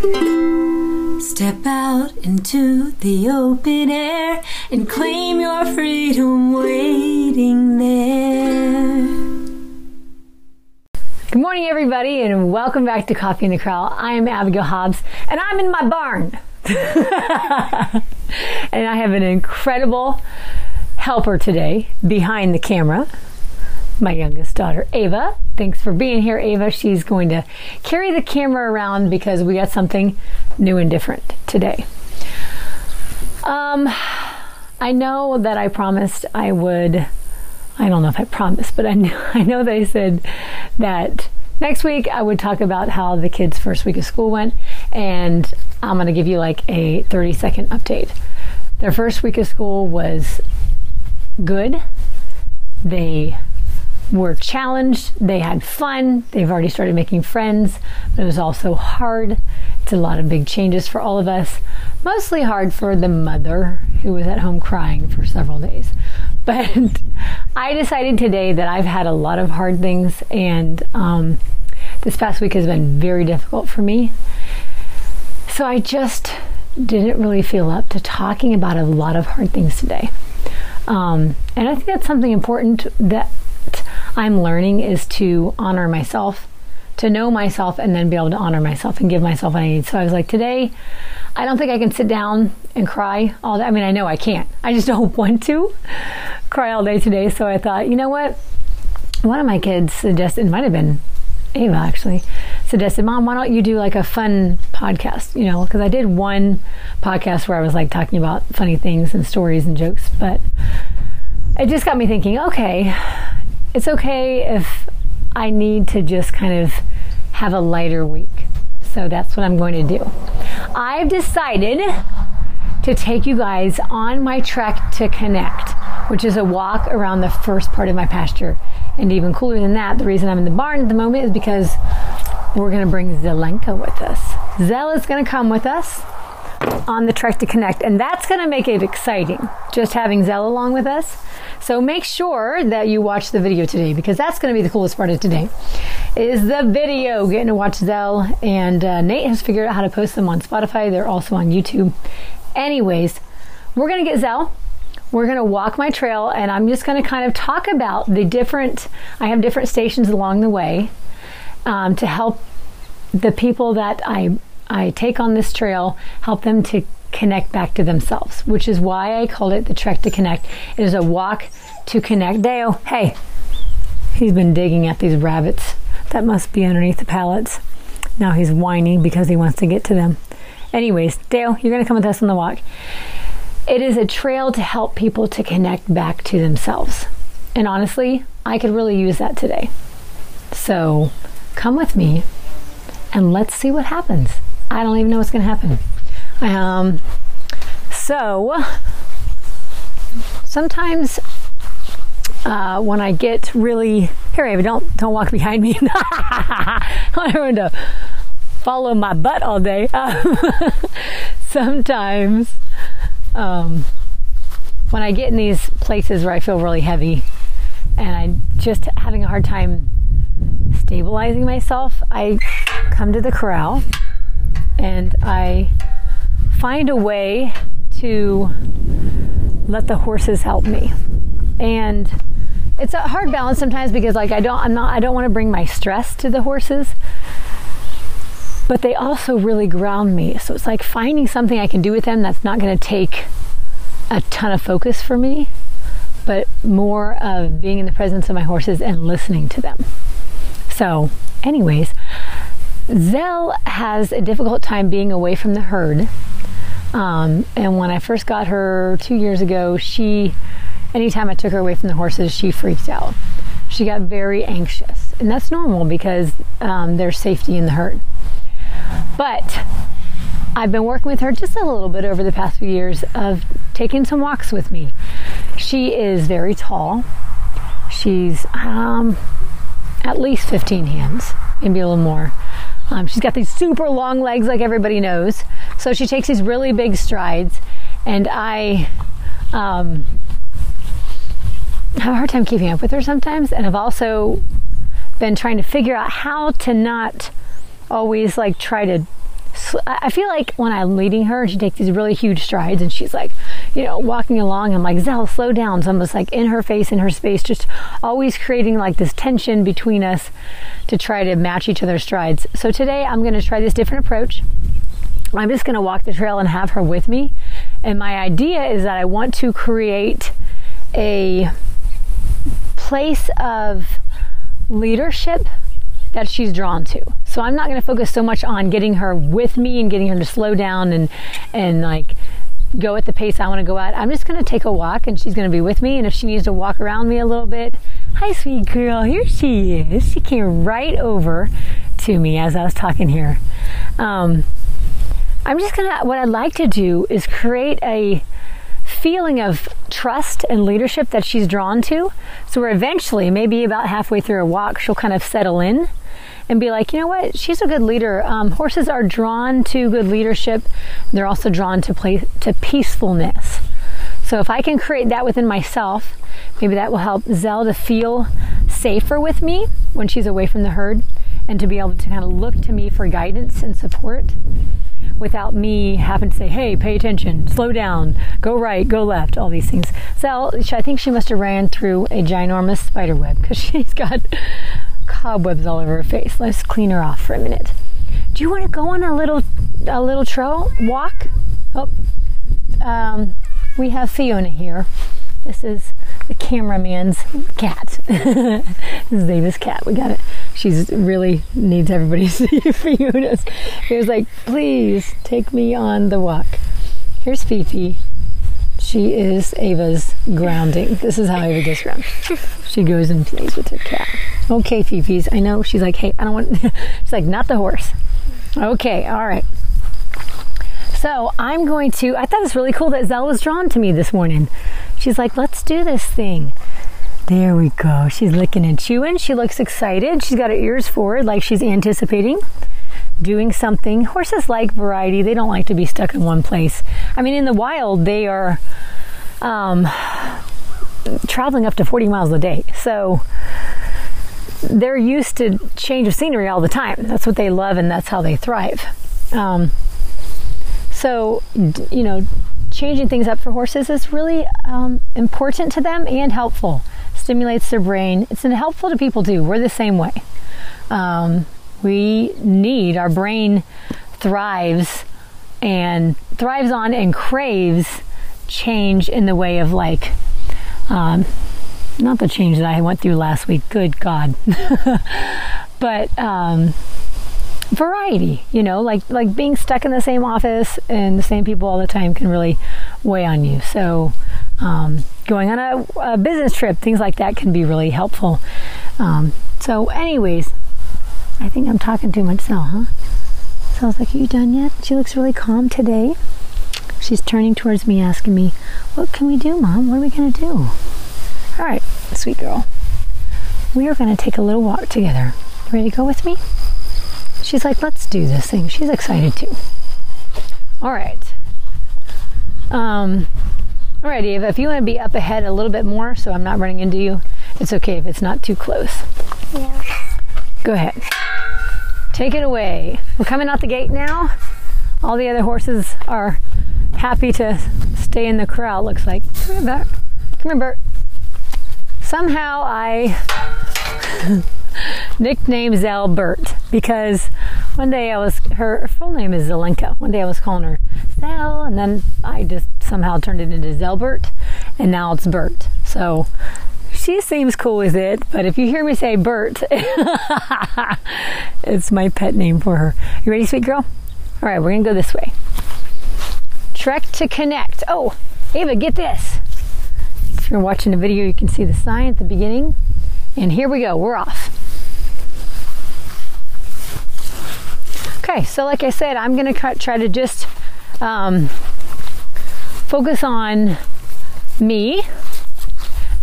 Step out into the open air and claim your freedom waiting there. Good morning, everybody, and welcome back to Coffee in the Corral. I am Abigail Hobbs, and I'm in my barn. and I have an incredible helper today behind the camera, my youngest daughter, Ava. Thanks for being here, Ava. She's going to carry the camera around because we got something new and different today. Um, I know that I promised I would. I don't know if I promised, but I know, I know they said that next week I would talk about how the kids' first week of school went, and I'm going to give you like a 30 second update. Their first week of school was good. They were challenged. They had fun. They've already started making friends, but it was also hard. It's a lot of big changes for all of us. Mostly hard for the mother who was at home crying for several days. But I decided today that I've had a lot of hard things, and um, this past week has been very difficult for me. So I just didn't really feel up to talking about a lot of hard things today. Um, and I think that's something important that I'm learning is to honor myself, to know myself, and then be able to honor myself and give myself what I need. So I was like, today, I don't think I can sit down and cry all day. I mean, I know I can't. I just don't want to cry all day today. So I thought, you know what? One of my kids suggested, it might have been Ava actually, suggested, Mom, why don't you do like a fun podcast? You know, because I did one podcast where I was like talking about funny things and stories and jokes, but it just got me thinking, okay, it's okay if I need to just kind of have a lighter week. So that's what I'm going to do. I've decided to take you guys on my trek to connect, which is a walk around the first part of my pasture. And even cooler than that, the reason I'm in the barn at the moment is because we're going to bring Zelenka with us. Zelle is going to come with us on the trek to connect, and that's going to make it exciting, just having Zelle along with us. So make sure that you watch the video today because that's going to be the coolest part of today. Is the video getting to watch Zelle and uh, Nate has figured out how to post them on Spotify. They're also on YouTube. Anyways, we're going to get Zelle. We're going to walk my trail and I'm just going to kind of talk about the different, I have different stations along the way um, to help the people that I, I take on this trail, help them to connect back to themselves, which is why I called it the Trek to Connect. It is a walk to connect. Dale, hey, he's been digging at these rabbits. That must be underneath the pallets. Now he's whining because he wants to get to them. Anyways, Dale, you're going to come with us on the walk. It is a trail to help people to connect back to themselves. And honestly, I could really use that today. So come with me and let's see what happens. I don't even know what's going to happen. Um, so sometimes uh, when I get really here, Ava, don't don't walk behind me. I'm going to follow my butt all day. sometimes um, when I get in these places where I feel really heavy and I'm just having a hard time stabilizing myself, I come to the corral and I find a way to let the horses help me. And it's a hard balance sometimes because like I don't I'm not I don't want to bring my stress to the horses. But they also really ground me. So it's like finding something I can do with them that's not going to take a ton of focus for me, but more of being in the presence of my horses and listening to them. So, anyways, Zelle has a difficult time being away from the herd um, and when I first got her two years ago, she, anytime I took her away from the horses, she freaked out. She got very anxious. And that's normal because um, there's safety in the herd. But I've been working with her just a little bit over the past few years of taking some walks with me. She is very tall. She's um, at least 15 hands, maybe a little more. Um, she's got these super long legs, like everybody knows. So she takes these really big strides, and I um, have a hard time keeping up with her sometimes. And I've also been trying to figure out how to not always like try to I feel like when I'm leading her, she takes these really huge strides, and she's like, you know, walking along. I'm like, Zelle, slow down. So I'm just like in her face, in her space, just always creating like this tension between us to try to match each other's strides. So today I'm going to try this different approach. I'm just going to walk the trail and have her with me. And my idea is that I want to create a place of leadership that she's drawn to. So I'm not going to focus so much on getting her with me and getting her to slow down and and like go at the pace I want to go at. I'm just going to take a walk and she's going to be with me and if she needs to walk around me a little bit, hi sweet girl, here she is. She came right over to me as I was talking here. Um, I'm just going to what I'd like to do is create a feeling of trust and leadership that she's drawn to. So we're eventually, maybe about halfway through a walk, she'll kind of settle in and be like, you know what, she's a good leader. Um, horses are drawn to good leadership. They're also drawn to play to peacefulness. So if I can create that within myself, maybe that will help Zelle to feel safer with me when she's away from the herd and to be able to kind of look to me for guidance and support without me having to say, hey, pay attention, slow down, go right, go left, all these things. So I think she must have ran through a ginormous spider web because she's got cobwebs all over her face. Let's clean her off for a minute. Do you want to go on a little a little trail walk? Oh, um, we have Fiona here. This is the cameraman's cat. this is Davis' cat. We got it. She's really needs everybody to see Fiona's. He was like, please take me on the walk. Here's Fifi. She is Ava's grounding. This is how Ava gets grounded. She goes and plays with her cat. Okay, Fifi's. I know. She's like, hey, I don't want. She's like, not the horse. Okay, all right. So I'm going to. I thought it was really cool that Zelle was drawn to me this morning. She's like, let's do this thing. There we go. She's licking and chewing. She looks excited. She's got her ears forward, like she's anticipating doing something. Horses like variety. They don't like to be stuck in one place. I mean, in the wild, they are um, traveling up to 40 miles a day. So they're used to change of scenery all the time. That's what they love and that's how they thrive. Um, so, you know, changing things up for horses is really um, important to them and helpful. Stimulates their brain. It's helpful to people too. We're the same way. Um, we need our brain thrives and thrives on and craves change in the way of like um, not the change that I went through last week. Good God, but um, variety. You know, like like being stuck in the same office and the same people all the time can really weigh on you. So. Um, going on a, a, business trip, things like that can be really helpful. Um, so, anyways, I think I'm talking too much now, huh? So I was like, Are you done yet? She looks really calm today. She's turning towards me, asking me, What can we do, Mom? What are we going to do? All right, sweet girl. We are going to take a little walk together. You ready to go with me? She's like, Let's do this thing. She's excited too. All right. Um, all right, Ava, if you want to be up ahead a little bit more so I'm not running into you, it's okay if it's not too close. Yeah. Go ahead. Take it away. We're coming out the gate now. All the other horses are happy to stay in the corral, looks like. Come here, Bert. Come here, Bert. Somehow I nicknamed Zelle Bert because one day I was, her full name is Zelenka. One day I was calling her Zelle, and then I just somehow turned it into Zelbert, and now it's Bert. So she seems cool with it, but if you hear me say Bert, it's my pet name for her. You ready, sweet girl? All right, we're gonna go this way. Trek to connect. Oh, Ava, get this. If you're watching the video, you can see the sign at the beginning. And here we go, we're off. Okay, so like I said, I'm gonna try to just um, focus on me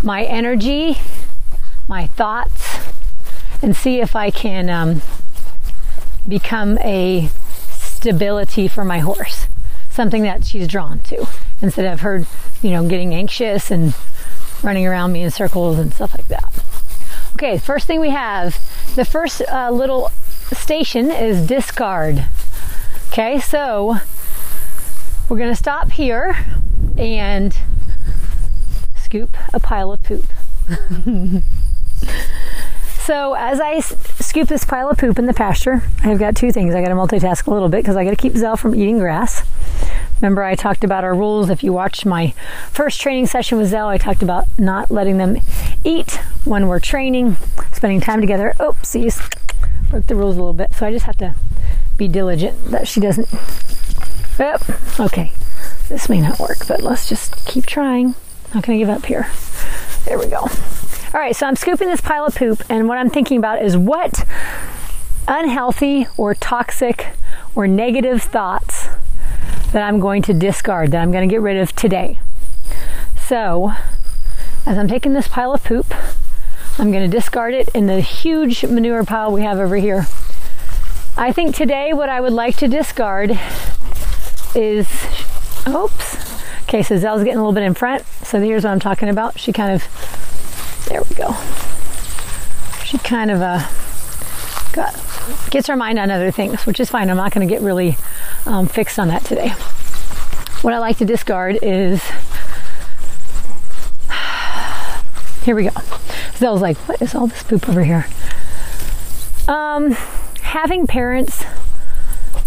my energy, my thoughts, and see if I can um, become a stability for my horse, something that she's drawn to, instead of her, you know, getting anxious and running around me in circles and stuff like that. Okay, first thing we have, the first uh, little station is discard. Okay, so we're going to stop here and scoop a pile of poop. so as I s- scoop this pile of poop in the pasture, I've got two things. I got to multitask a little bit because I got to keep Zelle from eating grass. Remember, I talked about our rules. If you watched my first training session with Zelle, I talked about not letting them eat when we're training, spending time together. Oopsies, broke the rules a little bit. So I just have to be diligent that she doesn't. Yep. Okay. This may not work, but let's just keep trying. Not going to give up here. There we go. All right, so I'm scooping this pile of poop, and what I'm thinking about is what unhealthy or toxic or negative thoughts that I'm going to discard, that I'm going to get rid of today. So, as I'm taking this pile of poop, I'm going to discard it in the huge manure pile we have over here. I think today what I would like to discard is, oops. Okay, so Zelle's getting a little bit in front. So here's what I'm talking about. She kind of, there we go. She kind of uh, got, gets her mind on other things, which is fine. I'm not going to get really um, fixed on that today. What I like to discard is, here we go. Zelle's like, what is all this poop over here? Um, having parents,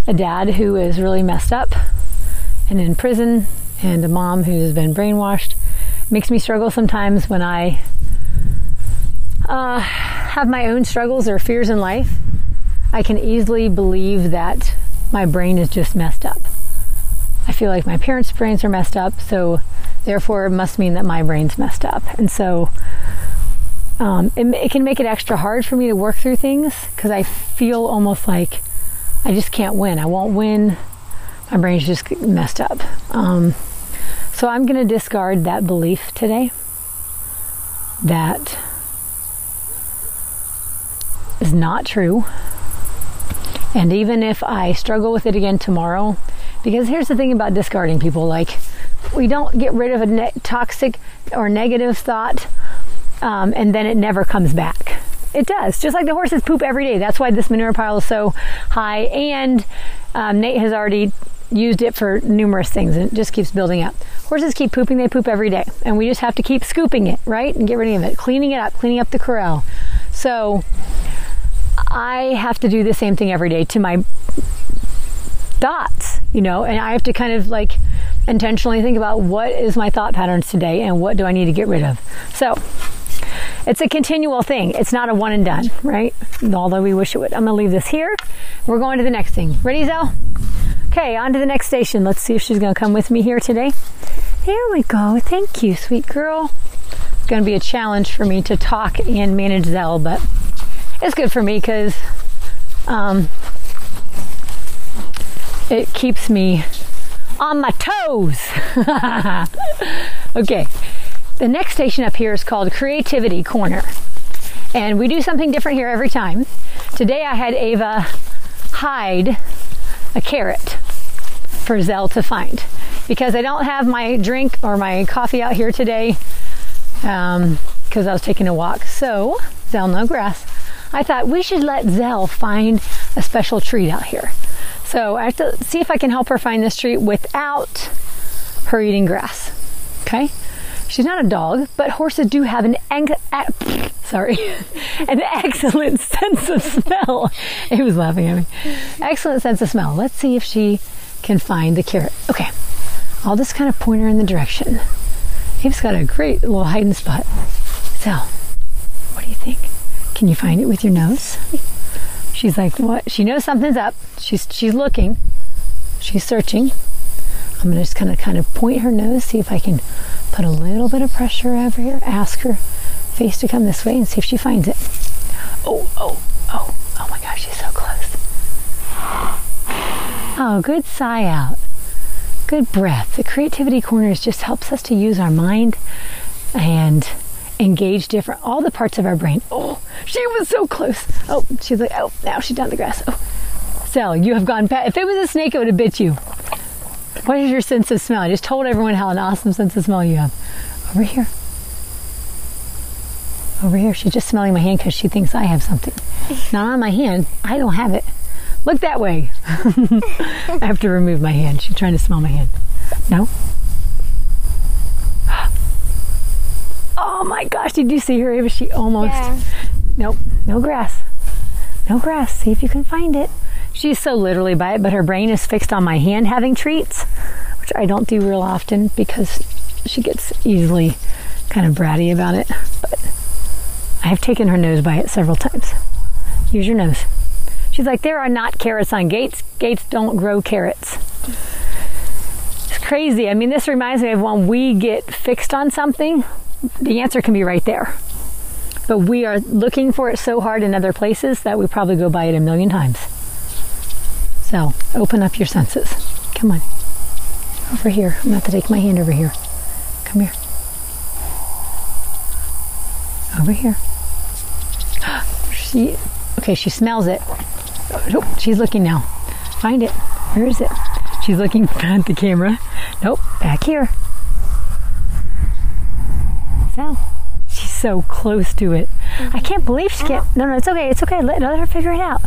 a dad who is really messed up and in prison, and a mom who has been brainwashed makes me struggle sometimes when I uh, have my own struggles or fears in life. I can easily believe that my brain is just messed up. I feel like my parents' brains are messed up, so therefore it must mean that my brain's messed up. And so um, it, it can make it extra hard for me to work through things because I feel almost like I just can't win. I won't win. My brain's just messed up. Um, so I'm going to discard that belief today. That is not true. And even if I struggle with it again tomorrow, because here's the thing about discarding people like, we don't get rid of a ne- toxic or negative thought um, and then it never comes back. It does, just like the horses poop every day. That's why this manure pile is so high. And um, Nate has already used it for numerous things and it just keeps building up. Horses keep pooping, they poop every day. And we just have to keep scooping it, right? And get rid of it, cleaning it up, cleaning up the corral. So I have to do the same thing every day to my thoughts, you know, and I have to kind of like intentionally think about what is my thought patterns today and what do I need to get rid of. So it's a continual thing. It's not a one and done, right? Although we wish it would. I'm going to leave this here. We're going to the next thing. Ready, Zelle? Okay, on to the next station. Let's see if she's going to come with me here today. There we go. Thank you, sweet girl. It's going to be a challenge for me to talk and manage Zelle, but it's good for me because um, it keeps me on my toes. okay, the next station up here is called Creativity Corner. And we do something different here every time. Today I had Ava hide a carrot for Zelle to find because I don't have my drink or my coffee out here today because um, I was taking a walk. So, Zelle, no grass. I thought we should let Zelle find a special treat out here. So I have to see if I can help her find this treat without her eating grass. Okay? She's not a dog, but horses do have an ang- sorry, an excellent sense of smell. He was laughing at me. Excellent sense of smell. Let's see if she can find the carrot. Okay, I'll just kind of point her in the direction. Eve's got a great little hiding spot. So, what do you think? Can you find it with your nose? She's like, what? She knows something's up. She's she's looking. She's searching. I'm just kind of kind of point her nose, see if I can put a little bit of pressure over here. Ask her face to come this way and see if she finds it. Oh, oh, oh, oh my gosh, she's so close. Oh, good sigh out. Good breath. The creativity corners just helps us to use our mind and engage different all the parts of our brain. Oh, she was so close. Oh, she's like, oh, now she's down the grass. Oh, Zelle, you have gone past. If it was a snake, it would have bit you. What is your sense of smell? I just told everyone how an awesome sense of smell you have. Over here. Over here. She's just smelling my hand because she thinks I have something. Not on my hand. I don't have it. Look that way. I have to remove my hand. She's trying to smell my hand. No? Oh my gosh, did you see her, Ava? She almost. Yeah. Nope, no grass. No grass. See if you can find it. She's so literally by it, but her brain is fixed on my hand having treats, which I don't do real often because she gets easily kind of bratty about it. But I have taken her nose by it several times. Use your nose. She's like, there are not carrots on gates. Gates don't grow carrots. It's crazy. I mean, this reminds me of when we get fixed on something, the answer can be right there. But we are looking for it so hard in other places that we probably go by it a million times. So open up your senses. Come on. Over here. I'm about to take my hand over here. Come here. Over here. She, okay, she smells it. Nope, she's looking now. Find it. Where is it? She's looking at the camera. Nope, back here. So, she's so close to it. I can't believe she can't. No, no, it's okay. It's okay. Let, let her figure it out.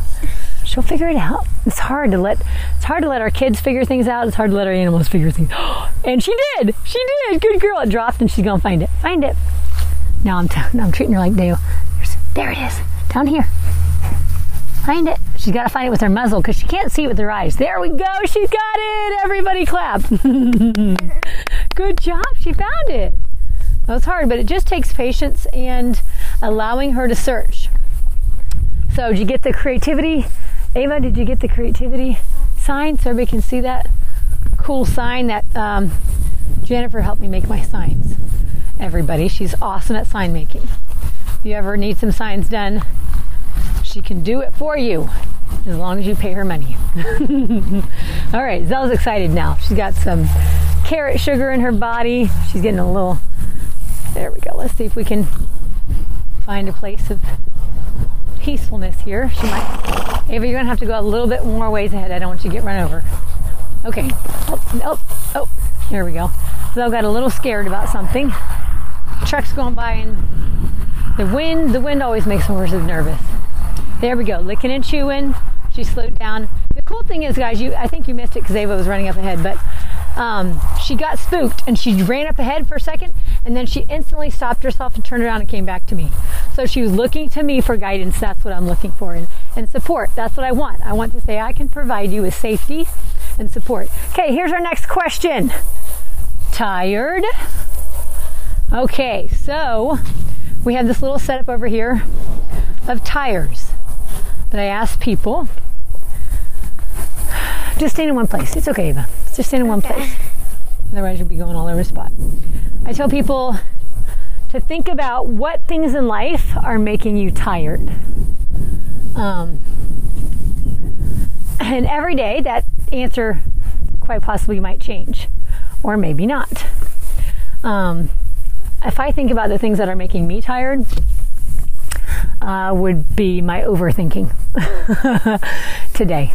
She'll figure it out. It's hard to let. It's hard to let our kids figure things out. It's hard to let our animals figure things. And she did. She did. Good girl. It dropped, and she's gonna find it. Find it. Now I'm. T- now I'm treating her like Dale. There it is. Down here. Find it. She's got to find it with her muzzle because she can't see it with her eyes. There we go. She's got it. Everybody clap. Good job. She found it. That was hard, but it just takes patience and allowing her to search. So, did you get the creativity? Ava, did you get the creativity sign so everybody can see that cool sign that um, Jennifer helped me make my signs? Everybody, she's awesome at sign making. If you ever need some signs done, she can do it for you as long as you pay her money. All right, Zelle's excited now. She's got some carrot sugar in her body. She's getting a little. There we go. Let's see if we can find a place of peacefulness here. She might. Ava, you're gonna have to go a little bit more ways ahead. I don't want you to get run over. Okay. Oh, oh, oh. There we go. Zelle got a little scared about something. Truck's going by and the wind. The wind always makes horses nervous. There we go, licking and chewing. She slowed down. The cool thing is, guys, you I think you missed it because Ava was running up ahead, but um, she got spooked and she ran up ahead for a second, and then she instantly stopped herself and turned around and came back to me. So she was looking to me for guidance. That's what I'm looking for, and, and support. That's what I want. I want to say I can provide you with safety and support. Okay, here's our next question. Tired? Okay, so we have this little setup over here of tires that I ask people. Just stand in one place. It's okay, Ava. Just stand in one Okay. place. Otherwise, you'll be going all over the spot. I tell people to think about what things in life are making you tired. Um, and every day, that answer quite possibly might change, or maybe not. Um, if I think about the things that are making me tired, uh, would be my overthinking today.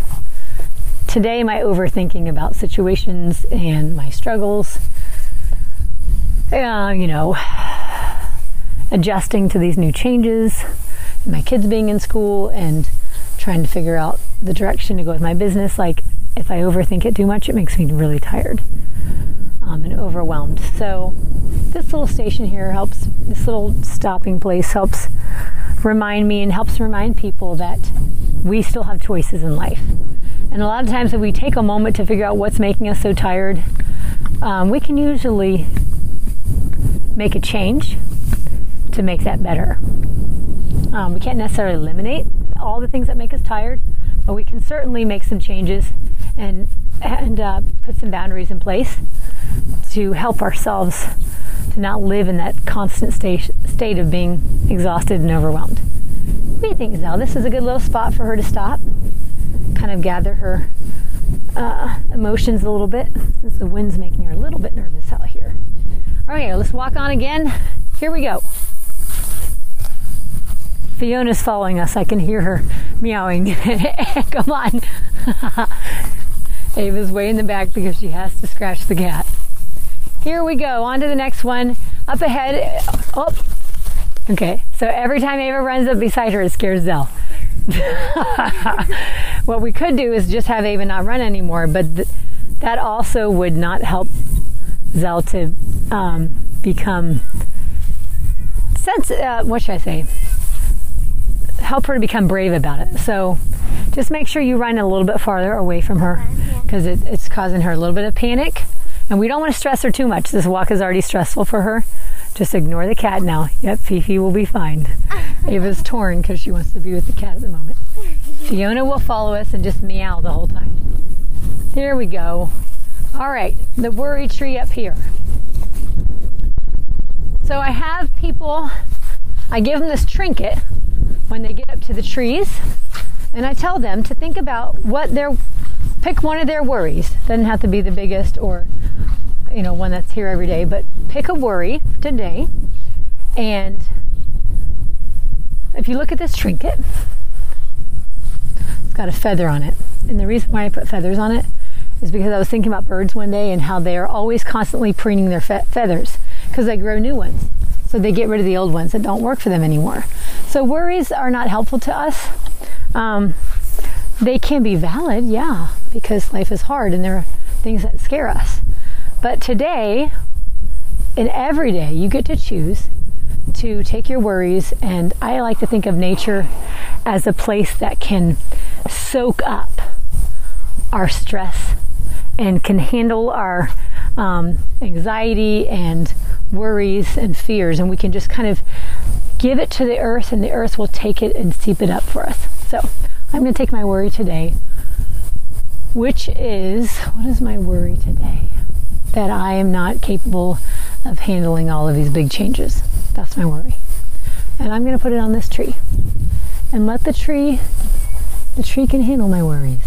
Today, my overthinking about situations and my struggles, uh, you know, adjusting to these new changes, my kids being in school, and trying to figure out the direction to go with my business. Like, if I overthink it too much, it makes me really tired um, and overwhelmed. So, this little station here helps, this little stopping place helps remind me and helps remind people that we still have choices in life. And a lot of times, if we take a moment to figure out what's making us so tired, um, we can usually make a change to make that better. Um, we can't necessarily eliminate all the things that make us tired, but we can certainly make some changes and and uh, put some boundaries in place to help ourselves to not live in that constant state state of being exhausted and overwhelmed. What do you think, Zelle? This is a good little spot for her to stop, kind of gather her uh, emotions a little bit, since the wind's making her a little bit nervous out here. All right, let's walk on again. Here we go. Fiona's following us. I can hear her meowing. Come on. Ava's way in the back because she has to scratch the cat. Here we go. On to the next one. Up ahead. Oh. Okay. So every time Ava runs up beside her, it scares Zelle. what we could do is just have Ava not run anymore, but th- that also would not help Zelle to um, become sense. Uh, what should I say? Help her to become brave about it. So just make sure you run a little bit farther away from her because it, it's causing her a little bit of panic. And we don't want to stress her too much. This walk is already stressful for her. Just ignore the cat now. Yep, Fifi will be fine. Ava's torn because she wants to be with the cat at the moment. Fiona will follow us and just meow the whole time. There we go. All right, the worry tree up here. So I have people, I give them this trinket when they get up to the trees, and I tell them to think about what their, pick one of their worries. Doesn't have to be the biggest or, you know, one that's here every day, but pick a worry today. And if you look at this trinket, it's got a feather on it. And the reason why I put feathers on it is because I was thinking about birds one day and how they are always constantly preening their fe- feathers because they grow new ones. So they get rid of the old ones that don't work for them anymore. So worries are not helpful to us. Um, they can be valid, yeah, because life is hard and there are things that scare us. But today, and every day, you get to choose to take your worries. And I like to think of nature as a place that can soak up our stress and can handle our um, anxiety and worries and fears. And we can just kind of give it to the earth, and the earth will take it and seep it up for us. So I'm going to take my worry today, which is what is my worry today? That I am not capable of handling all of these big changes. That's my worry. And I'm going to put it on this tree and let the tree, the tree can handle my worries.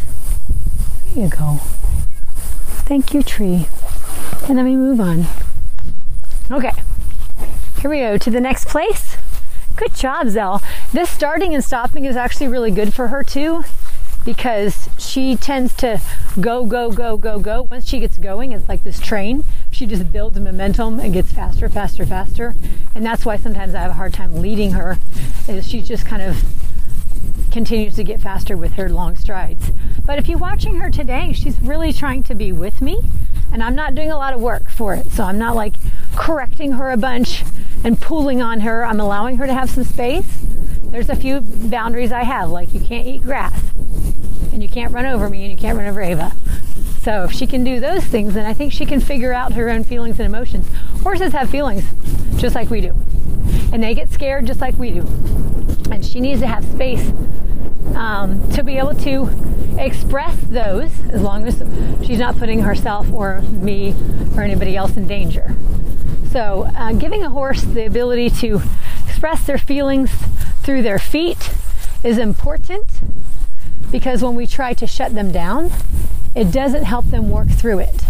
There you go. Thank you, tree. And let me move on. Okay, here we go to the next place. Good job, Zelle. This starting and stopping is actually really good for her too because she tends to go, go, go, go, go. Once she gets going, it's like this train. She just builds momentum and gets faster, faster, faster. And that's why sometimes I have a hard time leading her, is she just kind of continues to get faster with her long strides. But if you're watching her today, she's really trying to be with me, and I'm not doing a lot of work for it. So I'm not like correcting her a bunch and pulling on her. I'm allowing her to have some space. There's a few boundaries I have, like you can't eat grass, and you can't run over me, and you can't run over Ava. So if she can do those things, then I think she can figure out her own feelings and emotions. Horses have feelings, just like we do. And they get scared just like we do. And she needs to have space um, to be able to express those as long as she's not putting herself or me or anybody else in danger. So, uh, giving a horse the ability to express their feelings through their feet is important because when we try to shut them down, it doesn't help them work through it.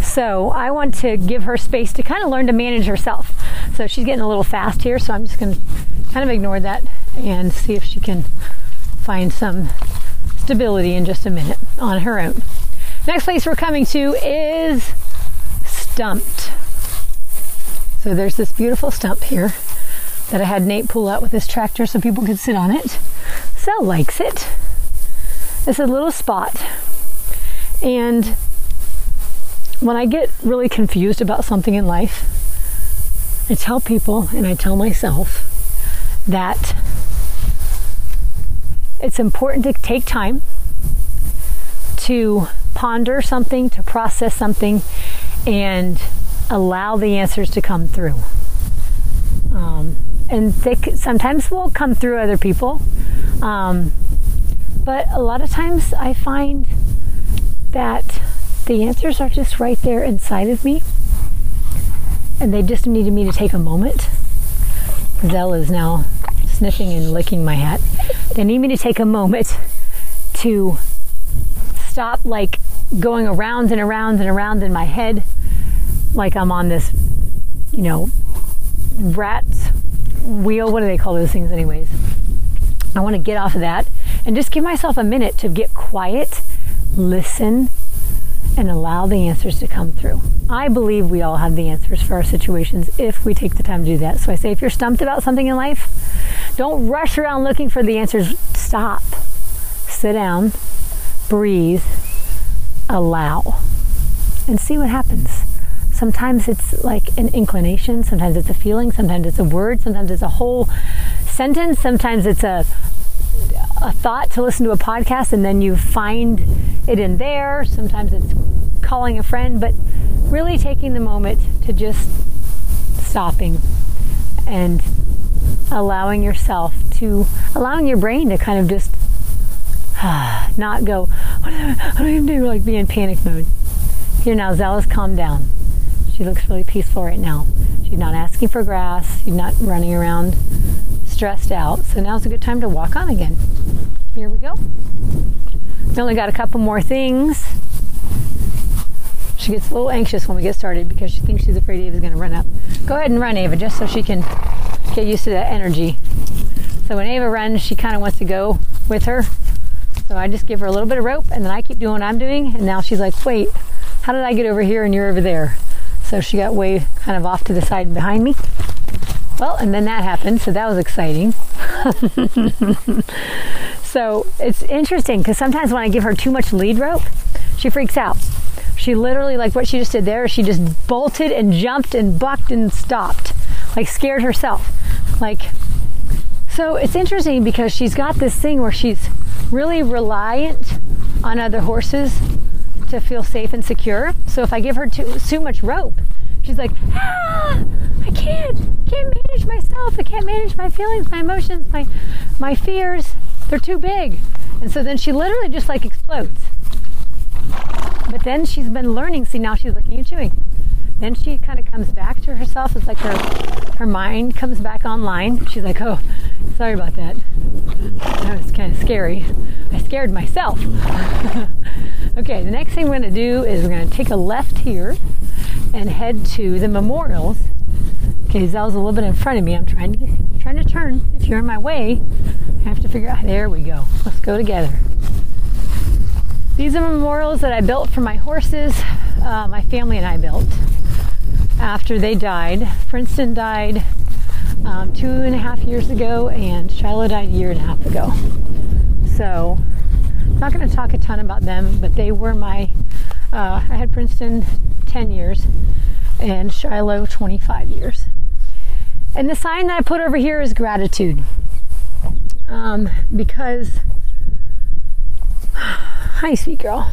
So I want to give her space to kind of learn to manage herself. So she's getting a little fast here, so I'm just going to kind of ignore that and see if she can find some stability in just a minute on her own. Next place we're coming to is Stumped. So there's this beautiful stump here that I had Nate pull out with his tractor so people could sit on it. Zelle likes it. It's a little spot. And when I get really confused about something in life, I tell people and I tell myself that it's important to take time to ponder something, to process something, and allow the answers to come through. Um, and they sometimes will come through other people, um, but a lot of times I find that the answers are just right there inside of me, and they just needed me to take a moment. Zelle is now sniffing and licking my hat. They need me to take a moment to stop like going around and around and around in my head like I'm on this, you know, rat wheel. What do they call those things, anyways? I want to get off of that and just give myself a minute to get quiet, listen, and allow the answers to come through. I believe we all have the answers for our situations if we take the time to do that. So I say, if you're stumped about something in life, don't rush around looking for the answers. Stop. sit down, breathe, allow, and see what happens. Sometimes it's like an inclination, sometimes it's a feeling, sometimes it's a word, sometimes it's a whole sentence, sometimes it's a a thought to listen to a podcast and then you find it in there. Sometimes it's calling a friend, but really taking the moment to just stopping and allowing yourself to, allowing your brain to kind of just not go, what do I, what do, I do? Like be in panic mode. Here now, Zella's calm down. She looks really peaceful right now. She's not asking for grass. She's not running around stressed out. So now's a good time to walk on again. Here we go. We only got a couple more things. She gets a little anxious when we get started because she thinks she's afraid Ava's going to run up. Go ahead and run, Ava, just so she can get used to that energy. So when Ava runs, she kind of wants to go with her. So I just give her a little bit of rope and then I keep doing what I'm doing. And now she's like, wait, how did I get over here and you're over there? So she got way kind of off to the side behind me. Well, and then that happened, so that was exciting. so it's interesting because sometimes when I give her too much lead rope, she freaks out. She literally, like what she just did there, she just bolted and jumped and bucked and stopped, like scared herself. Like, so it's interesting because she's got this thing where she's really reliant on other horses to feel safe and secure. So if I give her too, too much rope, she's like, ah, I can't, can't manage myself. I can't manage my feelings, my emotions, my, my fears. They're too big. And so then she literally just like explodes. But then she's been learning. See, now she's looking and chewing. Then she kind of comes back to herself. It's like her, her mind comes back online. She's like, oh, sorry about that. That was kind of scary. I scared myself. okay, the next thing we're going to do is we're going to take a left here and head to the memorials. Okay, Zelle's a little bit in front of me. I'm trying to get, trying to turn. If you're in my way, I have to figure out. There we go. Let's go together. These are memorials that I built for my horses. Uh, my family and I built after they died. Princeton died um, two and a half years ago, and Shiloh died a year and a half ago. So, I'm not going to talk a ton about them, but they were my. Uh, I had Princeton 10 years and Shiloh 25 years. And the sign that I put over here is gratitude. Um, because, hi, sweet girl.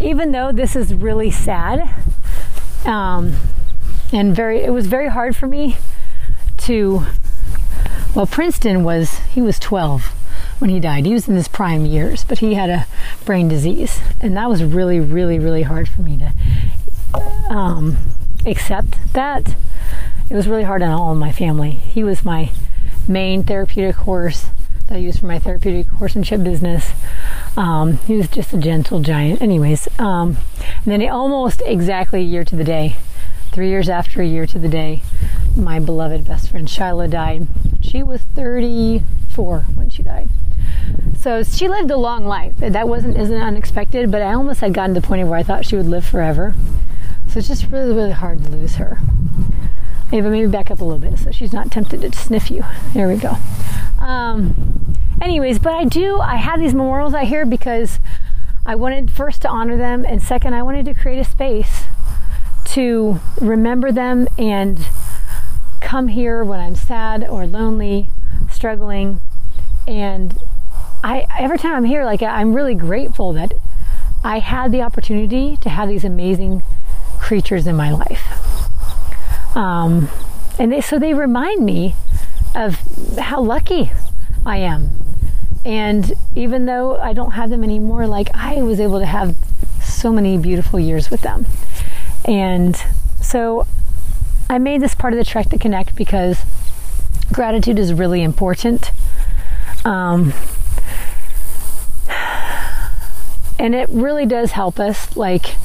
Even though this is really sad, um, and very, it was very hard for me to, well, Princeton was, he was 12 when he died. He was in his prime years, but he had a brain disease. And that was really, really, really hard for me to um, accept that. It was really hard on all of my family. He was my main therapeutic horse that I use for my therapeutic horsemanship business. Um, he was just a gentle giant. Anyways, um, and then almost exactly a year to the day, three years after a year to the day, my beloved best friend Shiloh died. She was 34 when she died. So she lived a long life. That wasn't isn't unexpected, but I almost had gotten to the point where I thought she would live forever. So it's just really, really hard to lose her. Ava, maybe back up a little bit so she's not tempted to sniff you. There we go. Um, anyways, but I do, I have these memorials out here because I wanted first to honor them, and second, I wanted to create a space to remember them and come here when I'm sad or lonely, struggling, and I every time I'm here, like I'm really grateful that I had the opportunity to have these amazing creatures in my life. Um, and they, so they remind me of how lucky I am. And even though I don't have them anymore, like I was able to have so many beautiful years with them. And so I made this part of the Trek to Connect because gratitude is really important. Um, and it really does help us. Like,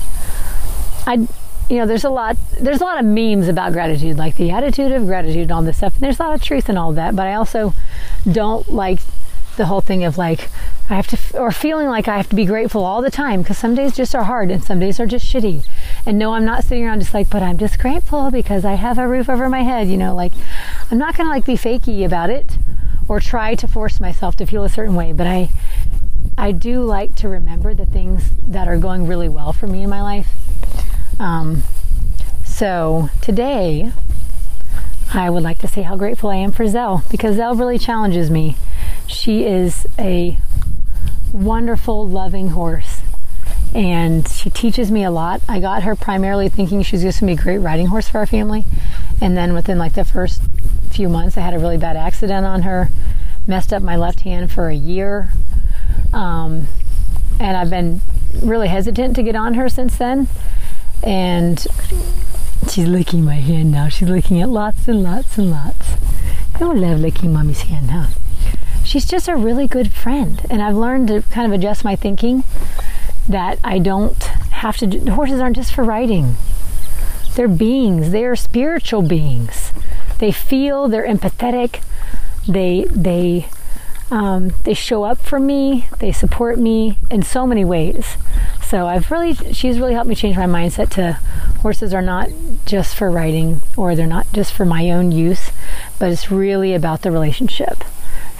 I, you know, there's a lot, there's a lot of memes about gratitude, like the attitude of gratitude and all this stuff. And there's a lot of truth in all that, but I also don't like the whole thing of like, I have to, or feeling like I have to be grateful all the time because some days just are hard and some days are just shitty. And no, I'm not sitting around just like, but I'm just grateful because I have a roof over my head, you know, like I'm not going to like be fakey about it or try to force myself to feel a certain way, but I, I do like to remember the things that are going really well for me in my life. Um, so today, I would like to say how grateful I am for Zelle because Zelle really challenges me. She is a wonderful, loving horse and she teaches me a lot. I got her primarily thinking she's just gonna be a great riding horse for our family, and then within like the first few months, I had a really bad accident on her, messed up my left hand for a year, um, and I've been really hesitant to get on her since then. And she's licking my hand now. She's licking it lots and lots and lots. I love licking mommy's hand, huh? She's just a really good friend, and I've learned to kind of adjust my thinking that I don't have to do. Horses aren't just for riding. They're beings. They are spiritual beings. They feel. They're empathetic. They they um, they show up for me. They support me in so many ways. So I've really she's really helped me change my mindset to horses are not just for riding or they're not just for my own use, but it's really about the relationship.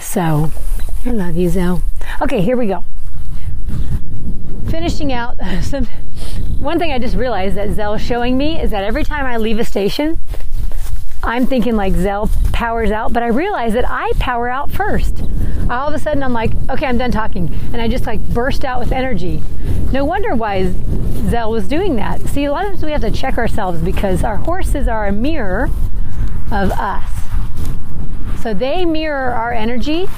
So I love you, Zoe. Okay, here we go finishing out some one thing I just realized that Zelle's showing me is that every time I leave a station, I'm thinking like Zelle powers out, but I realize that I power out first. All of a sudden, I'm like, okay, I'm done talking. And I just like burst out with energy. No wonder why Zelle was doing that. See, a lot of times we have to check ourselves because our horses are a mirror of us. So they mirror our energy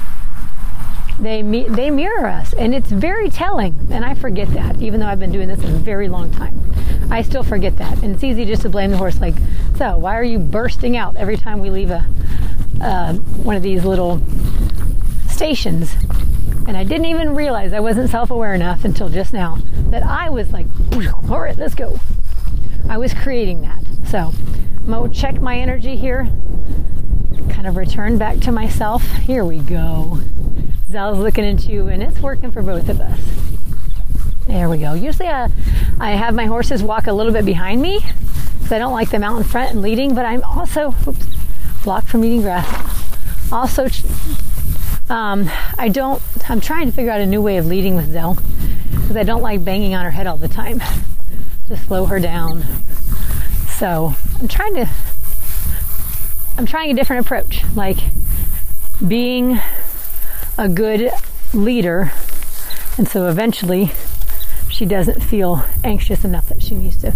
they they mirror us, and it's very telling. And I forget that, even though I've been doing this a very long time. I still forget that, and it's easy just to blame the horse. Like, so why are you bursting out every time we leave a uh, one of these little stations? And I didn't even realize I wasn't self-aware enough until just now that I was like, all right, let's go. I was creating that. So I'm gonna check my energy here, kind of return back to myself. Here we go. Zelle's looking into you, and it's working for both of us. There we go. Usually uh, I have my horses walk a little bit behind me because I don't like them out in front and leading, but I'm also oops, blocked from eating grass. Also, um, I don't, I'm trying to figure out a new way of leading with Zelle because I don't like banging on her head all the time to slow her down. So I'm trying to, I'm trying a different approach, like being a good leader. And so eventually she doesn't feel anxious enough that she needs to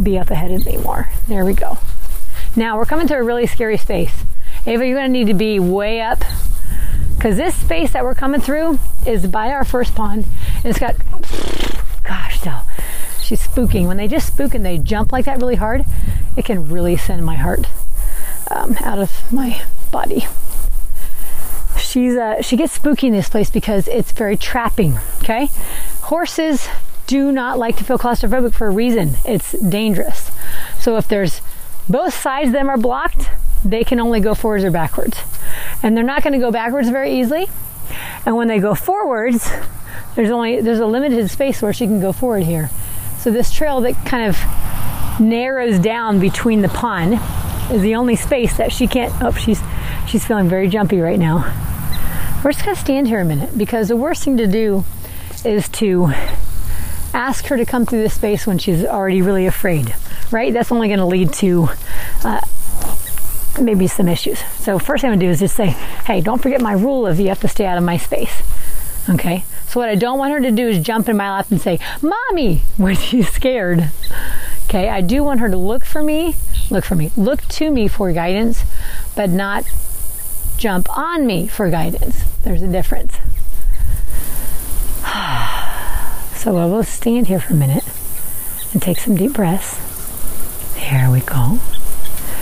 be up ahead of me more. There we go. Now we're coming to a really scary space. Ava, you're going to need to be way up because this space that we're coming through is by our first pond and it's got, gosh, no, she's spooking. When they just spook and they jump like that really hard, it can really send my heart um, out of my body she's uh, she gets spooky in this place because it's very trapping. Okay, horses do not like to feel claustrophobic for a reason. It's dangerous. So if there's both sides of them are blocked, they can only go forwards or backwards, and they're not going to go backwards very easily. And when they go forwards, there's only there's a limited space where she can go forward here. So this trail that kind of narrows down between the pond is the only space that she can't. Oh, she's she's feeling very jumpy right now. We're just going to stand here a minute because the worst thing to do is to ask her to come through this space when she's already really afraid, right? That's only going to lead to uh, maybe some issues. So, first thing I'm going to do is just say, hey, don't forget my rule of you have to stay out of my space. Okay? So, what I don't want her to do is jump in my lap and say, Mommy, when she's scared. Okay? I do want her to look for me, look for me, look to me for guidance, but not jump on me for guidance. There's a difference. So I will stand here for a minute and take some deep breaths. There we go.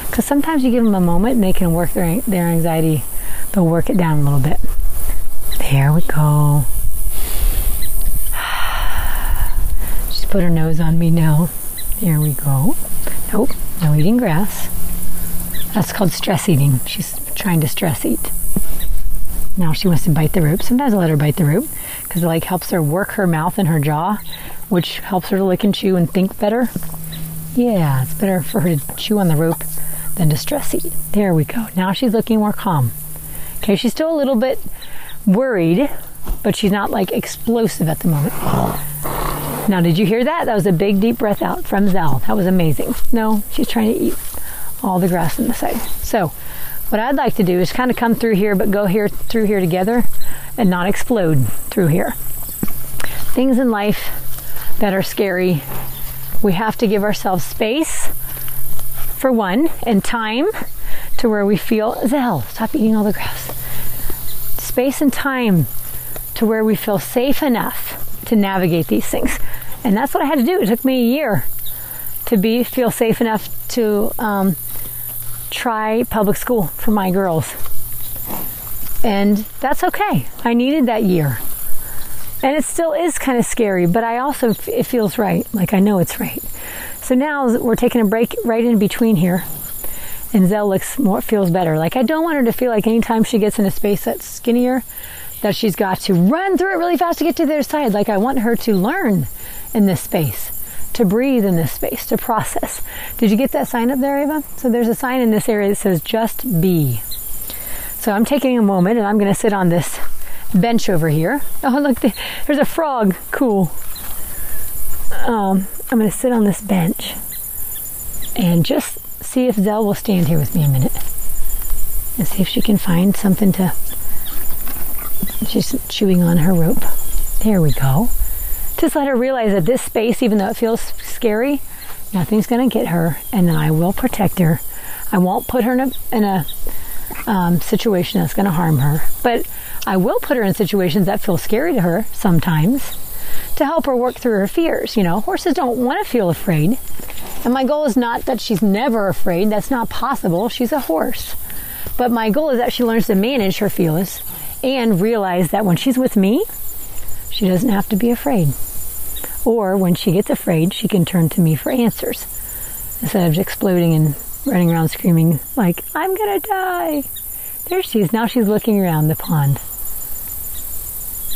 Because sometimes you give them a moment and they can work their, their anxiety, they'll work it down a little bit. There we go. She's put her nose on me now. There we go. Nope, no eating grass. That's called stress eating. She's trying to stress eat. Now she wants to bite the rope. Sometimes I let her bite the rope because it like helps her work her mouth and her jaw, which helps her to lick and chew and think better. Yeah, it's better for her to chew on the rope than to stress eat. There we go. Now she's looking more calm. Okay, she's still a little bit worried but she's not like explosive at the moment. Now, did you hear that? That was a big, deep breath out from Zelle. That was amazing. No, she's trying to eat all the grass in the side. So, what I'd like to do is kind of come through here, but go here through here together and not explode through here. Things in life that are scary, we have to give ourselves space for one and time to where we feel Zelle, stop eating all the grass. Space and time to where we feel safe enough to navigate these things. And that's what I had to do. It took me a year to be feel safe enough to um, try public school for my girls. And that's okay. I needed that year. And it still is kind of scary, but I also, it feels right. Like I know it's right. So now we're taking a break right in between here. And Zelle looks more, feels better. Like I don't want her to feel like anytime she gets in a space that's skinnier, that she's got to run through it really fast to get to the other side. Like I want her to learn in this space, to breathe in this space, to process. Did you get that sign up there, Ava? So there's a sign in this area that says just be. So I'm taking a moment and I'm going to sit on this bench over here. Oh, look, there's a frog. Cool. Um, I'm going to sit on this bench and just see if Zelle will stand here with me a minute and see if she can find something to She's chewing on her rope. There we go. Just let her realize that this space, even though it feels scary, nothing's going to get her, and then I will protect her. I won't put her in a, in a um, situation that's going to harm her, but I will put her in situations that feel scary to her sometimes to help her work through her fears. You know, horses don't want to feel afraid. And my goal is not that she's never afraid. That's not possible. She's a horse. But my goal is that she learns to manage her fears and realize that when she's with me, she doesn't have to be afraid. Or when she gets afraid, she can turn to me for answers instead of exploding and running around screaming like, I'm gonna die. There she is. Now she's looking around the pond.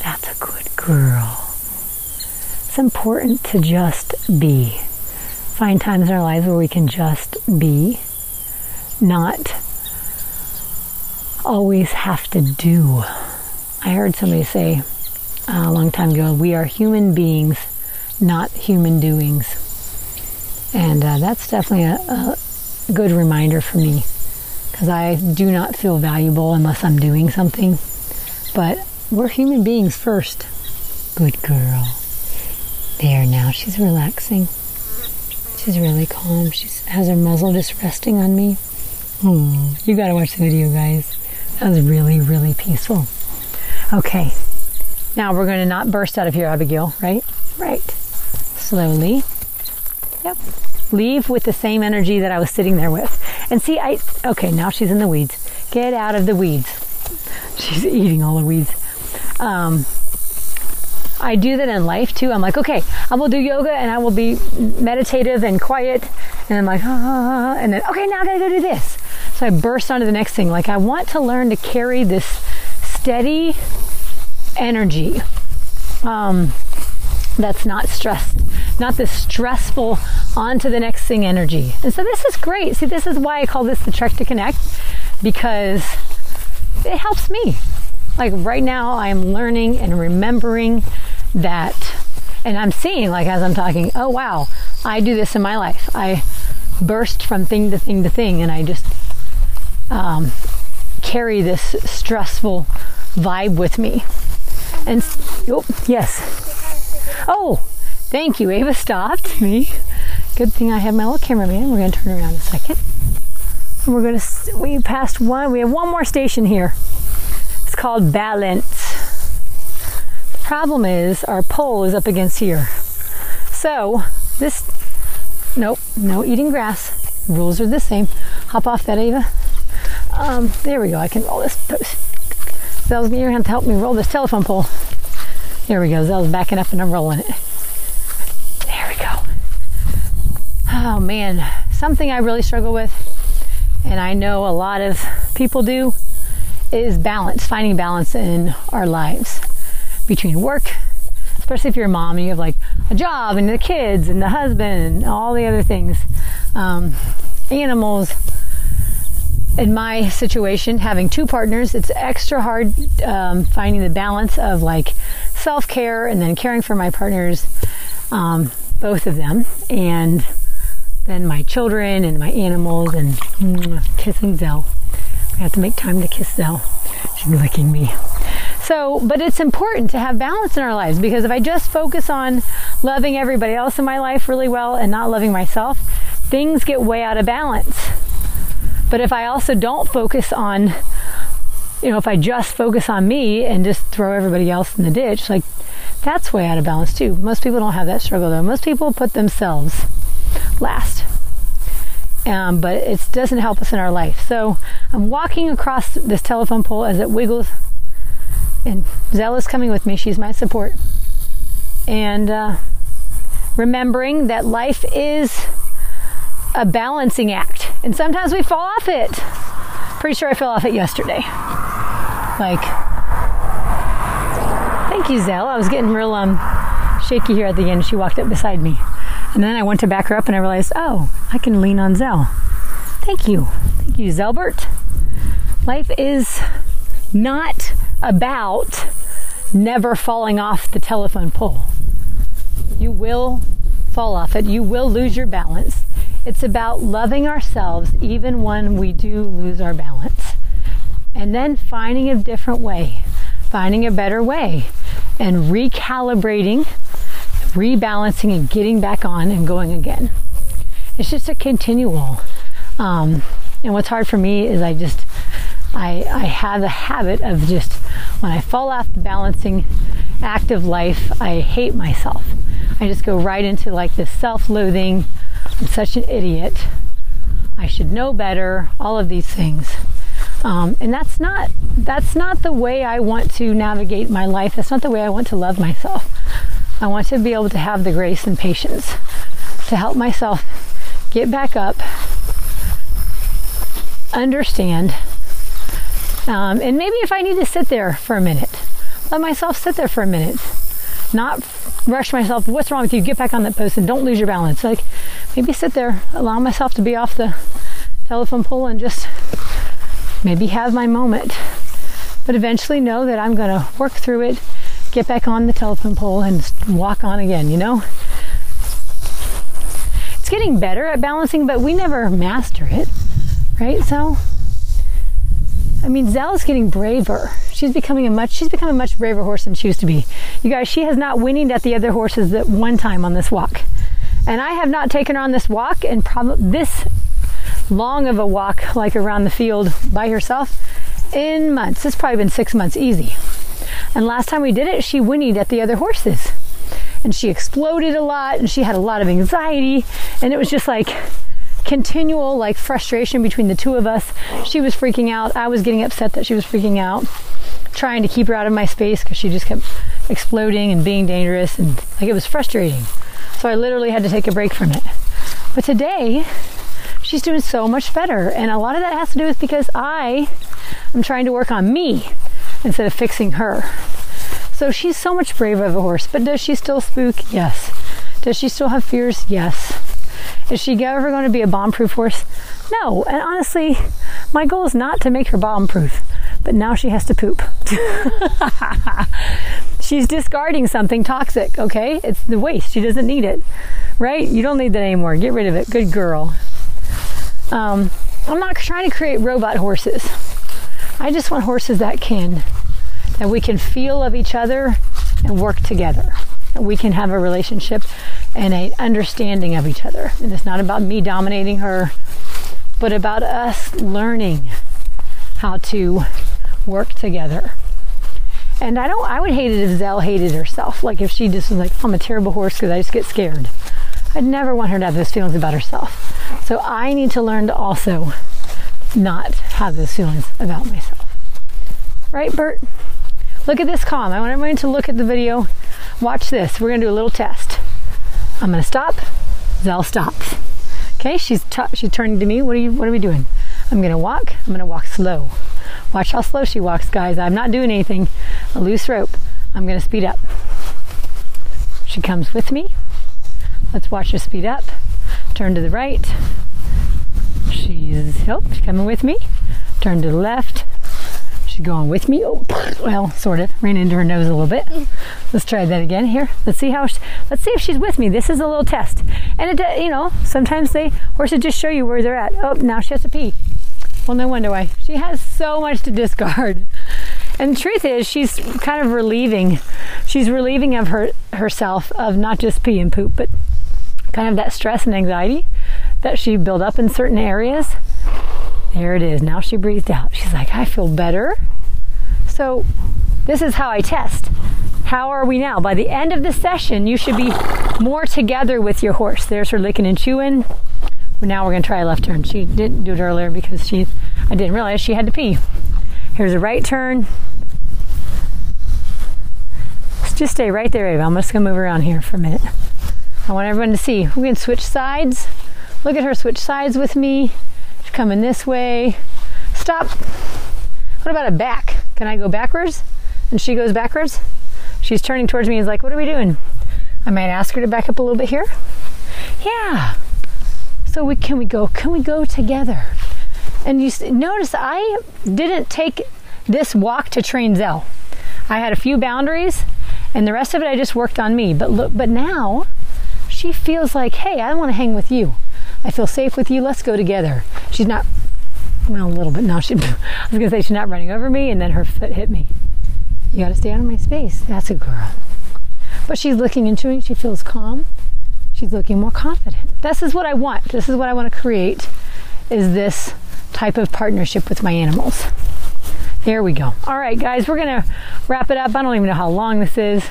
That's a good girl. It's important to just be. Find times in our lives where we can just be, not always have to do. I heard somebody say uh, a long time ago, we are human beings, not human doings. And uh, that's definitely a, a good reminder for me because I do not feel valuable unless I'm doing something. But we're human beings first. Good girl. There now, she's relaxing. She's really calm. She has her muzzle just resting on me. Hmm. You gotta watch the video, guys. That was really, really peaceful. Okay, now we're to not burst out of here, Abigail, right? Right. Slowly. Yep. Leave with the same energy that I was sitting there with. And see, I, okay, now she's in the weeds. Get out of the weeds. She's eating all the weeds. Um, I do that in life too. I'm like, okay, I will do yoga and I will be meditative and quiet. And I'm like, ah, and then, okay, now I gotta go do this. So I burst onto the next thing. Like I want to learn to carry this steady energy um, that's not stressed, not this stressful onto the next thing energy. And so this is great. See, this is why I call this the Trek to Connect because it helps me. Like right now, I'm learning and remembering that, and I'm seeing, like as I'm talking, oh wow, I do this in my life. I burst from thing to thing to thing, and I just um, carry this stressful vibe with me. And oh, yes. Oh, thank you. Ava stopped me. Good thing I have my little cameraman. We're going to turn around a second. And we're going to, we passed one, we have one more station here. It's called Balance. The problem is our pole is up against here. So this, nope, no eating grass. Rules are the same. Hop off that, Ava. Um, there we go. I can roll this post. Zelle's going to help me roll this telephone pole. There we go. Zelle's backing up and I'm rolling it. There we go. Oh man, something I really struggle with, and I know a lot of people do, is balance, finding balance in our lives between work, especially if you're a mom and you have like a job and the kids and the husband and all the other things, um, animals, in my situation, having two partners, it's extra hard um, finding the balance of like self care and then caring for my partners, um, both of them, and then my children and my animals and mm, kissing Zelle. I have to make time to kiss Zelle. She's licking me. So, but it's important to have balance in our lives because if I just focus on loving everybody else in my life really well and not loving myself, things get way out of balance. But if I also don't focus on, you know, if I just focus on me and just throw everybody else in the ditch, like that's way out of balance too. Most people don't have that struggle though. Most people put themselves last. Um, but it doesn't help us in our life. So I'm walking across this telephone pole as it wiggles, and Zelle is coming with me. She's my support. And uh, remembering that life is a balancing act. And sometimes we fall off it. Pretty sure I fell off it yesterday. Like, thank you, Zelle. I was getting real um, shaky here at the end. She walked up beside me. And then I went to back her up and I realized, oh, I can lean on Zelle. Thank you. Thank you, Zelbert. Life is not about never falling off the telephone pole. You will fall off it. You will lose your balance. It's about loving ourselves even when we do lose our balance. And then finding a different way, finding a better way, and recalibrating, rebalancing, and getting back on and going again. It's just a continual. Um, and what's hard for me is I just, I, I have the habit of just, when I fall off the balancing act of life, I hate myself. I just go right into like this self loathing, I'm such an idiot. I should know better. All of these things. Um, and that's not that's not the way I want to navigate my life. That's not the way I want to love myself. I want to be able to have the grace and patience to help myself get back up, understand, um, and maybe if I need to sit there for a minute, let myself sit there for a minute not rush myself. What's wrong with you? Get back on that post and don't lose your balance. Like maybe sit there, allow myself to be off the telephone pole and just maybe have my moment. But eventually know that I'm going to work through it, get back on the telephone pole and walk on again, you know? It's getting better at balancing, but we never master it, right? So I mean, Zelle's getting braver. She's becoming a much she's becoming a much braver horse than she used to be. You guys, she has not whinnied at the other horses at one time on this walk. And I have not taken her on this walk and probably this long of a walk like around the field by herself in months. It's probably been six months easy. And last time we did it, she whinnied at the other horses. And she exploded a lot and she had a lot of anxiety. And it was just like continual like frustration between the two of us. She was freaking out. I was getting upset that she was freaking out, trying to keep her out of my space because she just kept exploding and being dangerous and like it was frustrating. So I literally had to take a break from it. But today, she's doing so much better. And a lot of that has to do with because I am trying to work on me instead of fixing her. So she's so much braver of a horse. But does she still spook? Yes. Does she still have fears? Yes. Is she ever going to be a bomb proof horse? No. And honestly, my goal is not to make her bomb proof, but now she has to poop. She's discarding something toxic, okay? It's the waste. She doesn't need it, right? You don't need that anymore. Get rid of it. Good girl. Um, I'm not trying to create robot horses. I just want horses that can, that we can feel of each other and work together. We can have a relationship and an understanding of each other. And it's not about me dominating her, but about us learning how to work together. And I don't, I would hate it if Zelle hated herself. Like if she just was like, I'm a terrible horse because I just get scared. I'd never want her to have those feelings about herself. So I need to learn to also not have those feelings about myself. Right, Bert? Look at this calm. I want everyone to look at the video. Watch this. We're going to do a little test. I'm going to stop. Zelle stops. Okay, she's t- she's turning to me. What are you? What are we doing? I'm going to walk. I'm going to walk slow. Watch how slow she walks, guys. I'm not doing anything. A loose rope. I'm going to speed up. She comes with me. Let's watch her speed up. Turn to the right. She's, oh, she's coming with me. turn to the left. She's going with me. Oh, well, sort of. Ran into her nose a little bit. Let's try that again. Here, let's see how. She, let's see if she's with me. This is a little test, and it, uh, you know, sometimes they horses just show you where they're at. Oh, now she has to pee. Well, no wonder why. She has so much to discard. And the truth is, she's kind of relieving. She's relieving of her herself of not just pee and poop, but kind of that stress and anxiety that she built up in certain areas. There it is. Now she breathed out. She's like, I feel better. So, this is how I test. How are we now? By the end of the session, you should be more together with your horse. There's her licking and chewing. Now we're going to try a left turn. She didn't do it earlier because she, I didn't realize she had to pee. Here's a right turn. Just stay right there, Ava. I'm just going to move around here for a minute. I want everyone to see. We can switch sides. Look at her switch sides with me. Coming this way. Stop. What about a back? Can I go backwards? And she goes backwards. She's turning towards me and is like, What are we doing? I might ask her to back up a little bit here. Yeah. So we can we go? Can we go together? And you notice I didn't take this walk to train Zelle. I had a few boundaries, and the rest of it I just worked on me. But look, but now she feels like, hey, I want to hang with you. I feel safe with you. Let's go together. She's not, well, a little bit. No, she, I was going to say she's not running over me, and then her foot hit me. You got to stay out of my space. That's a girl. But she's looking into it. She feels calm. She's looking more confident. This is what I want. This is what I want to create is this type of partnership with my animals. There we go. All right, guys, we're going to wrap it up. I don't even know how long this is.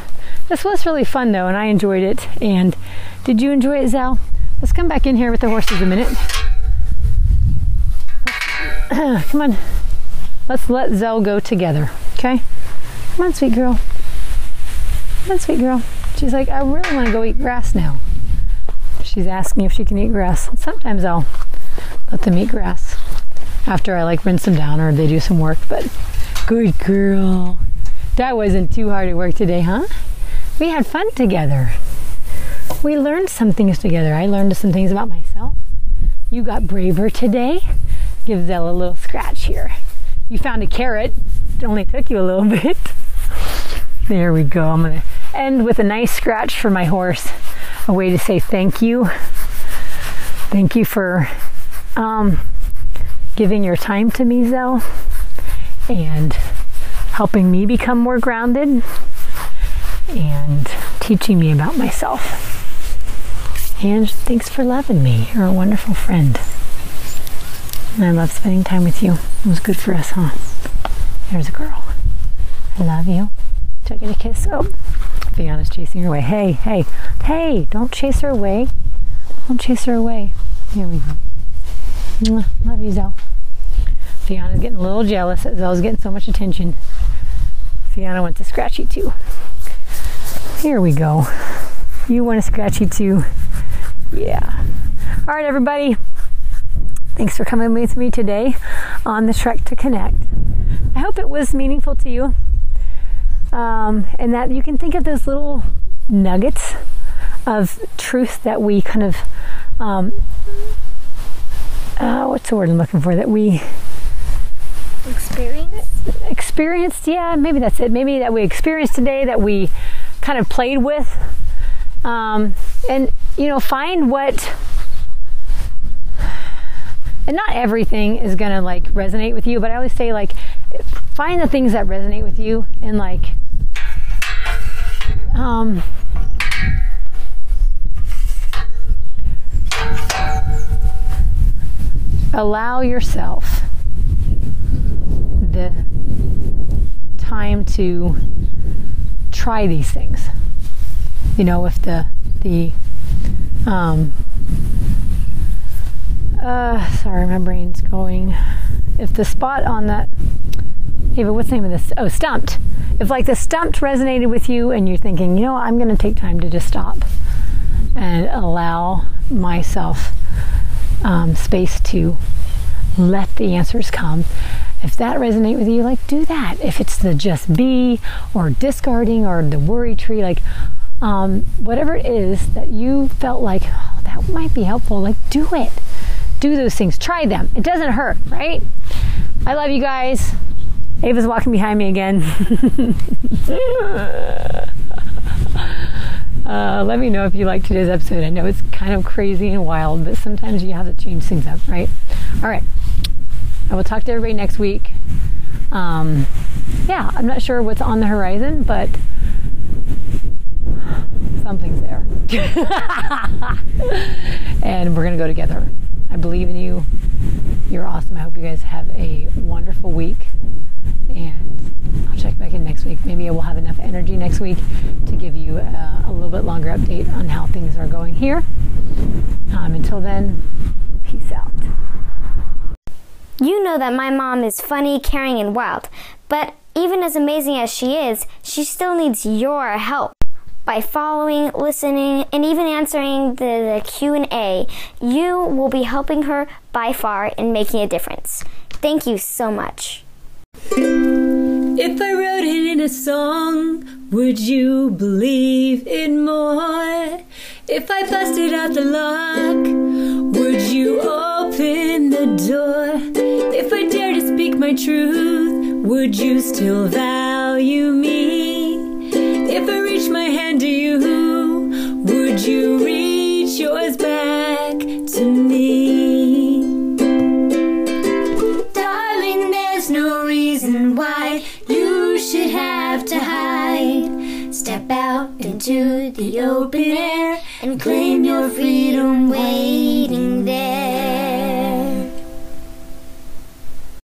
This was really fun, though, and I enjoyed it. And did you enjoy it, Zelle? Let's come back in here with the horses a minute. come on. Let's let Zelle go together, okay? Come on, sweet girl. Come on, sweet girl. She's like, I really want to go eat grass now. She's asking if she can eat grass. Sometimes I'll let them eat grass after I like rinse them down or they do some work, but good girl. That wasn't too hard at work today, huh? We had fun together. We learned some things together. I learned some things about myself. You got braver today. Give Zelle a little scratch here. You found a carrot. It only took you a little bit. There we go. I'm going to end with a nice scratch for my horse. A way to say thank you. Thank you for um, giving your time to me, Zelle, and helping me become more grounded and teaching me about myself. And thanks for loving me. You're a wonderful friend. And I love spending time with you. It was good for us, huh? There's a girl. I love you. Did I get a kiss? Oh, Fiana's chasing her away. Hey, hey, hey, don't chase her away. Don't chase her away. Here we go. Love you, Zelle. Fiana's getting a little jealous that Zelle's getting so much attention. Fiana wants a scratchy too. Here we go. You want a scratchy too? Yeah. All right, everybody. Thanks for coming with me today on the Trek to Connect. I hope it was meaningful to you um, and that you can think of those little nuggets of truth that we kind of, um, uh, what's the word I'm looking for? That we experience experienced yeah maybe that's it maybe that we experienced today that we kind of played with um, and you know find what and not everything is gonna like resonate with you but i always say like find the things that resonate with you and like um allow yourself the time to try these things. You know, if the the um, uh, sorry, my brain's going. If the spot on that, Ava, what's the name of this? Oh, stumped. If like the stumped resonated with you, and you're thinking, you know, I'm going to take time to just stop and allow myself um, space to let the answers come if that resonate with you like do that if it's the just be or discarding or the worry tree like um, whatever it is that you felt like oh, that might be helpful like do it do those things try them it doesn't hurt right I love you guys. Ava's walking behind me again. uh, let me know if you like today's episode. I know it's kind of crazy and wild, but sometimes you have to change things up, right? All right. I will talk to everybody next week. Um, yeah, I'm not sure what's on the horizon, but something's there. and we're going to go together. I believe in you. You're awesome. I hope you guys have a wonderful week. And I'll check back in next week. Maybe I will have enough energy next week to give you a, a little bit longer update on how things are going here. Um, until then, peace out. You know that my mom is funny, caring, and wild, but even as amazing as she is, she still needs your help. By following, listening, and even answering the, the Q&A, you will be helping her by far in making a difference. Thank you so much. If I wrote it in a song, would you believe it more? If I busted out the lock, would you open the door? If I dare to speak my truth, would you still value me? If I reach my hand to you, would you reach yours back to me? Darling, there's no reason why you should have to hide. Step out into the open air and claim your freedom waiting there.